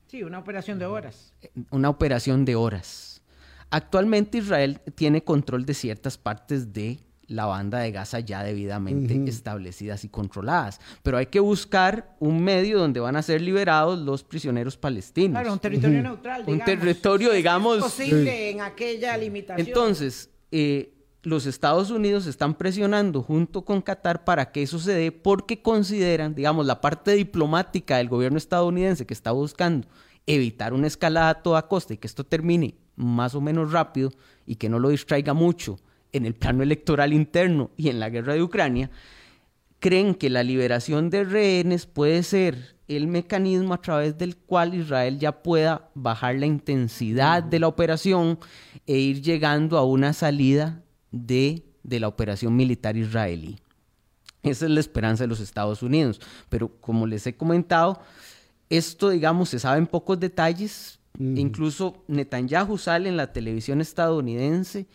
A: Sí, una operación de horas.
C: Una operación de horas. Actualmente Israel tiene control de ciertas partes de la banda de Gaza ya debidamente establecidas y controladas. Pero hay que buscar un medio donde van a ser liberados los prisioneros palestinos.
A: Claro, un territorio neutral,
C: digamos. Un territorio, digamos... Es
A: posible en aquella limitación.
C: Entonces, eh, los Estados Unidos están presionando junto con Qatar para que eso se dé porque consideran, digamos, la parte diplomática del gobierno estadounidense que está buscando evitar una escalada a toda costa y que esto termine más o menos rápido y que no lo distraiga mucho en el plano electoral interno y en la guerra de Ucrania, creen que la liberación de rehenes puede ser el mecanismo a través del cual Israel ya pueda bajar la intensidad de la operación e ir llegando a una salida de, de la operación militar israelí. Esa es la esperanza de los Estados Unidos. Pero como les he comentado, esto, digamos, se sabe en pocos detalles. Incluso Netanyahu sale en la televisión estadounidense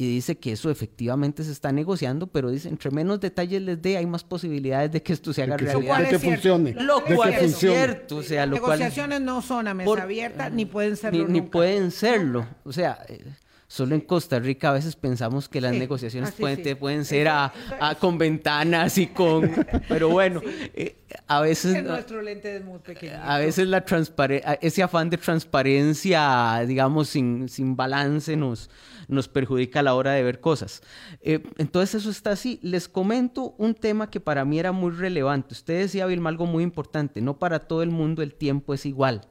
C: y dice que eso efectivamente se está negociando, pero dice, entre menos detalles les dé, hay más posibilidades de que esto se haga realidad.
B: De que funcione.
C: Lo cual es cierto. O sea,
A: Las negociaciones no son a mesa abierta, ni pueden serlo
C: Ni, pueden serlo. O sea... Eh, solo en Costa Rica a veces pensamos que las negociaciones pueden, pueden ser a, con ventanas y con... [laughs] Pero bueno, eh, a veces...
A: nuestro lente es muy pequeño.
C: A veces la ese afán de transparencia, digamos, sin, sin balance nos, nos perjudica a la hora de ver cosas. Eh, entonces eso está así. Les comento un tema que para mí era muy relevante. Usted decía, Vilma, algo muy importante. No para todo el mundo el tiempo es igual.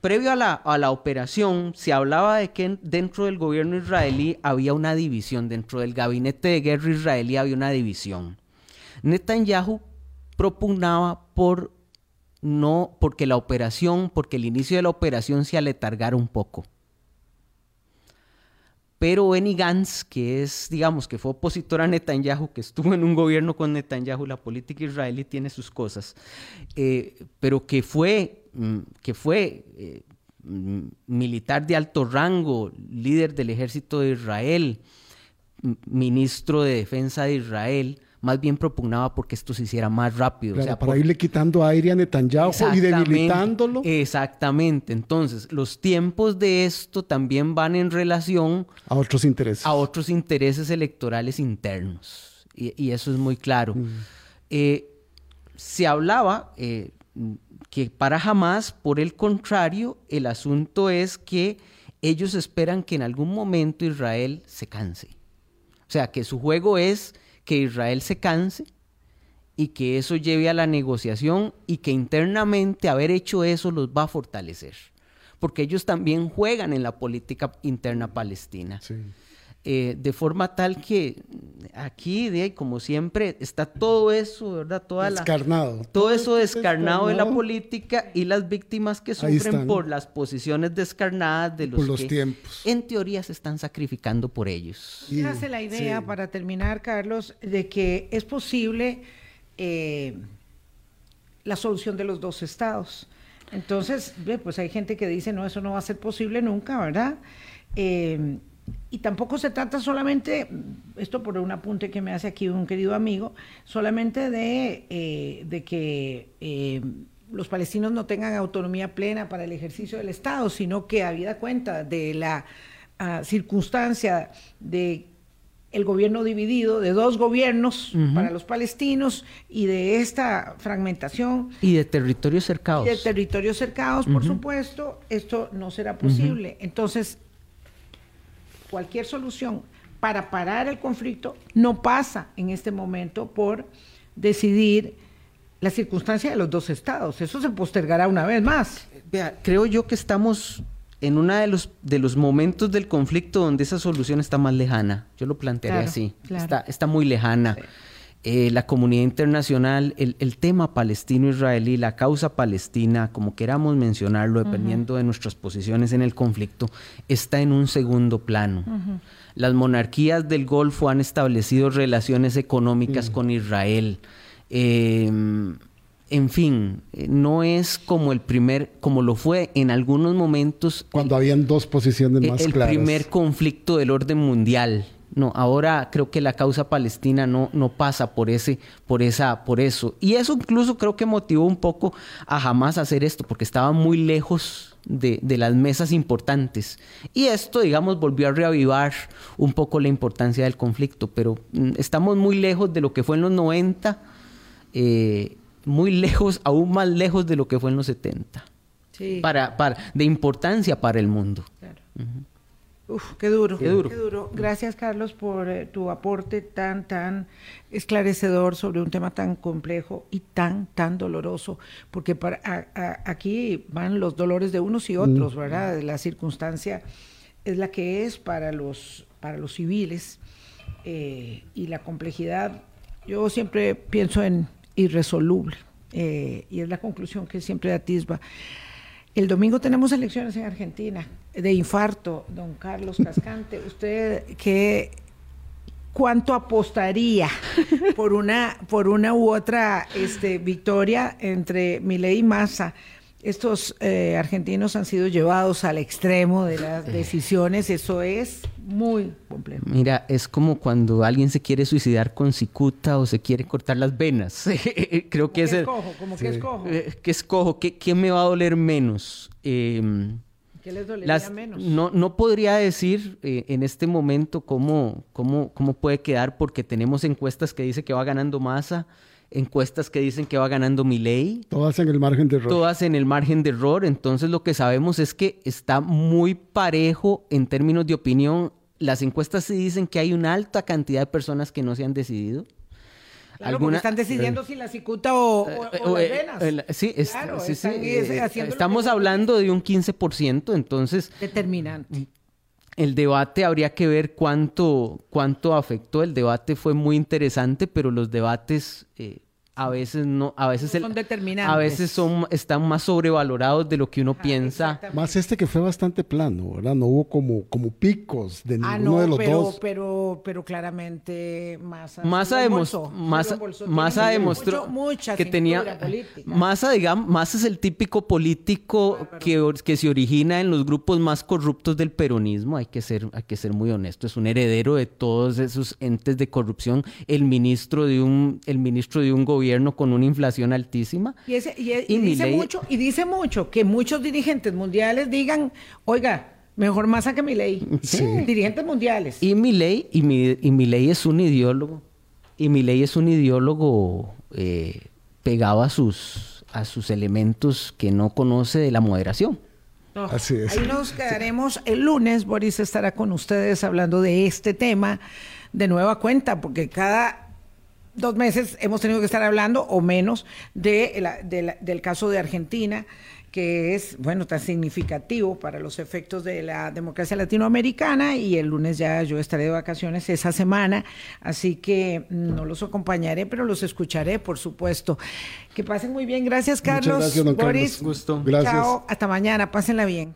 C: Previo a la, a la operación, se hablaba de que dentro del gobierno israelí había una división, dentro del gabinete de guerra israelí había una división. Netanyahu propugnaba por no, porque la operación, porque el inicio de la operación se aletargara un poco. Pero Benny Gantz, que es, digamos, que fue opositor a Netanyahu, que estuvo en un gobierno con Netanyahu, la política israelí tiene sus cosas, eh, pero que fue, mm, que fue eh, militar de alto rango, líder del ejército de Israel, ministro de defensa de Israel, más bien propugnaba porque esto se hiciera más rápido.
B: o sea, para irle quitando aire a Netanyahu y debilitándolo.
C: Exactamente. Entonces, los tiempos de esto también van en relación
B: a otros intereses.
C: A otros intereses electorales internos. Y, eso es muy claro. Mm. Eh, se hablaba eh, que para jamás, por el contrario, el asunto es que ellos esperan que en algún momento Israel se canse. O sea, que su juego es que Israel se canse y que eso lleve a la negociación y que internamente haber hecho eso los va a fortalecer, porque ellos también juegan en la política interna palestina. Eh, de forma tal que aquí, de, como siempre, está todo eso, ¿verdad? Toda
B: descarnado.
C: todo, eso descarnado, de la política y las víctimas que sufren por las posiciones descarnadas de los,
B: por los tiempos.
C: en teoría se están sacrificando por ellos.
A: Y hace la idea, para terminar, Carlos, de que es posible eh, la solución de los dos estados. Entonces, pues hay gente que dice, no, eso no va a ser posible nunca, ¿verdad? Eh, y tampoco se trata solamente, esto por un apunte que me hace aquí un querido amigo, solamente de, eh, de que los palestinos no tengan autonomía plena para el ejercicio del Estado, sino que habida cuenta de la ah, circunstancia de el gobierno dividido, de dos gobiernos para los palestinos y de esta fragmentación.
C: Y de territorios cercados.
A: Y de territorios cercados, por supuesto, esto no será posible. Entonces, cualquier solución para parar el conflicto no pasa en este momento por decidir la circunstancia de los dos estados. Eso se postergará una vez más.
C: Vea, creo yo que estamos en uno de los, de los momentos del conflicto donde esa solución está más lejana. Yo lo plantearía así. Está, está muy lejana. Eh, la comunidad internacional, el, tema palestino-israelí, la causa palestina, como queramos mencionarlo, dependiendo de nuestras posiciones en el conflicto, está en un segundo plano. Las monarquías del Golfo han establecido relaciones económicas con Israel. Eh, en fin, no es como el primer, como lo fue en algunos momentos.
B: Cuando habían dos posiciones más claras.
C: El primer conflicto del orden mundial. No, ahora creo que la causa palestina no, no pasa por ese, por esa, por eso. Y eso incluso creo que motivó un poco a jamás hacer esto, porque estaba muy lejos de, de, las mesas importantes. Y esto, digamos, volvió a reavivar un poco la importancia del conflicto, pero mm, estamos muy lejos de lo que fue en los 90. Eh, muy lejos, aún más lejos de lo que fue en los 70. Sí. Para, para, de importancia para el mundo.
A: Claro. Uf, qué duro, qué duro. Qué duro. Gracias, Carlos, por eh, tu aporte tan, tan esclarecedor sobre un tema tan complejo y tan, tan doloroso, porque para, aquí van los dolores de unos y otros, mm. ¿verdad? La circunstancia es la que es para los, para los civiles eh, y la complejidad. Yo siempre pienso en irresoluble. Eh, y es la conclusión que siempre atisba. El domingo tenemos elecciones en Argentina de infarto, don Carlos Cascante. [laughs] ¿Usted qué cuánto apostaría por una por una u otra este, victoria entre Milei y Massa? estos eh, argentinos han sido llevados al extremo de las decisiones, eso es muy complejo.
C: Mira, es como cuando alguien se quiere suicidar con cicuta o se quiere cortar las venas. [laughs] Creo que es...
A: Escojo, como que escojo.
C: Eh, ¿Qué escojo? ¿Qué, ¿Qué, me va a doler menos?
A: Em, ¿Qué les dolería menos?
C: No, no podría decir eh, en este momento cómo, cómo, cómo puede quedar porque tenemos encuestas que dice que va ganando masa encuestas que dicen que va ganando ley.
B: Todas en el margen de error.
C: Todas en el margen de error. Entonces lo que sabemos es que está muy parejo en términos de opinión. Las encuestas sí dicen que hay una alta cantidad de personas que no se han decidido.
A: Claro, están decidiendo si la cicuta o, o, las venas.
C: sí, sí, sí estamos hablando de un 15%, entonces...
A: Determinante.
C: El debate habría que ver cuánto, cuánto afectó. El debate fue muy interesante, pero los debates eh, a veces no, a veces
A: son determinantes.
C: A veces son, están más sobrevalorados de lo que uno ah, piensa.
B: Más este que fue bastante plano, ¿verdad? No hubo como, como picos de ah, ninguno de los
A: pero,
B: dos.
A: Pero, pero claramente Massa,
C: Massa, demostró, Massa, demostró que tenía Massa, digamos, Massa es el típico político que, que se origina en los grupos más corruptos del peronismo. Hay que ser, hay que ser muy honesto. Es un heredero de todos esos entes de corrupción. El ministro de un, el ministro de un gobierno con una inflación altísima.
A: Y, dice mucho, y dice mucho que muchos dirigentes mundiales digan, oiga, mejor masa que mi ley. Dirigentes mundiales.
C: Y mi ley, y mi, y mi ley es un ideólogo. Y mi ley es un ideólogo eh, pegado a sus, a sus elementos que no conoce de la moderación.
B: Así es.
A: Ahí nos quedaremos el lunes. Boris estará con ustedes hablando de este tema de nueva cuenta, porque cada dos meses hemos tenido que estar hablando o menos de del caso de Argentina que es, bueno, tan significativo para los efectos de la democracia latinoamericana y el lunes ya yo estaré de vacaciones esa semana, así que no los acompañaré, pero los escucharé, por supuesto. Que pasen muy bien, gracias Carlos.
B: gracias, don Boris.
C: Gusto.
B: Gracias.
A: Chao, hasta mañana, pásenla bien.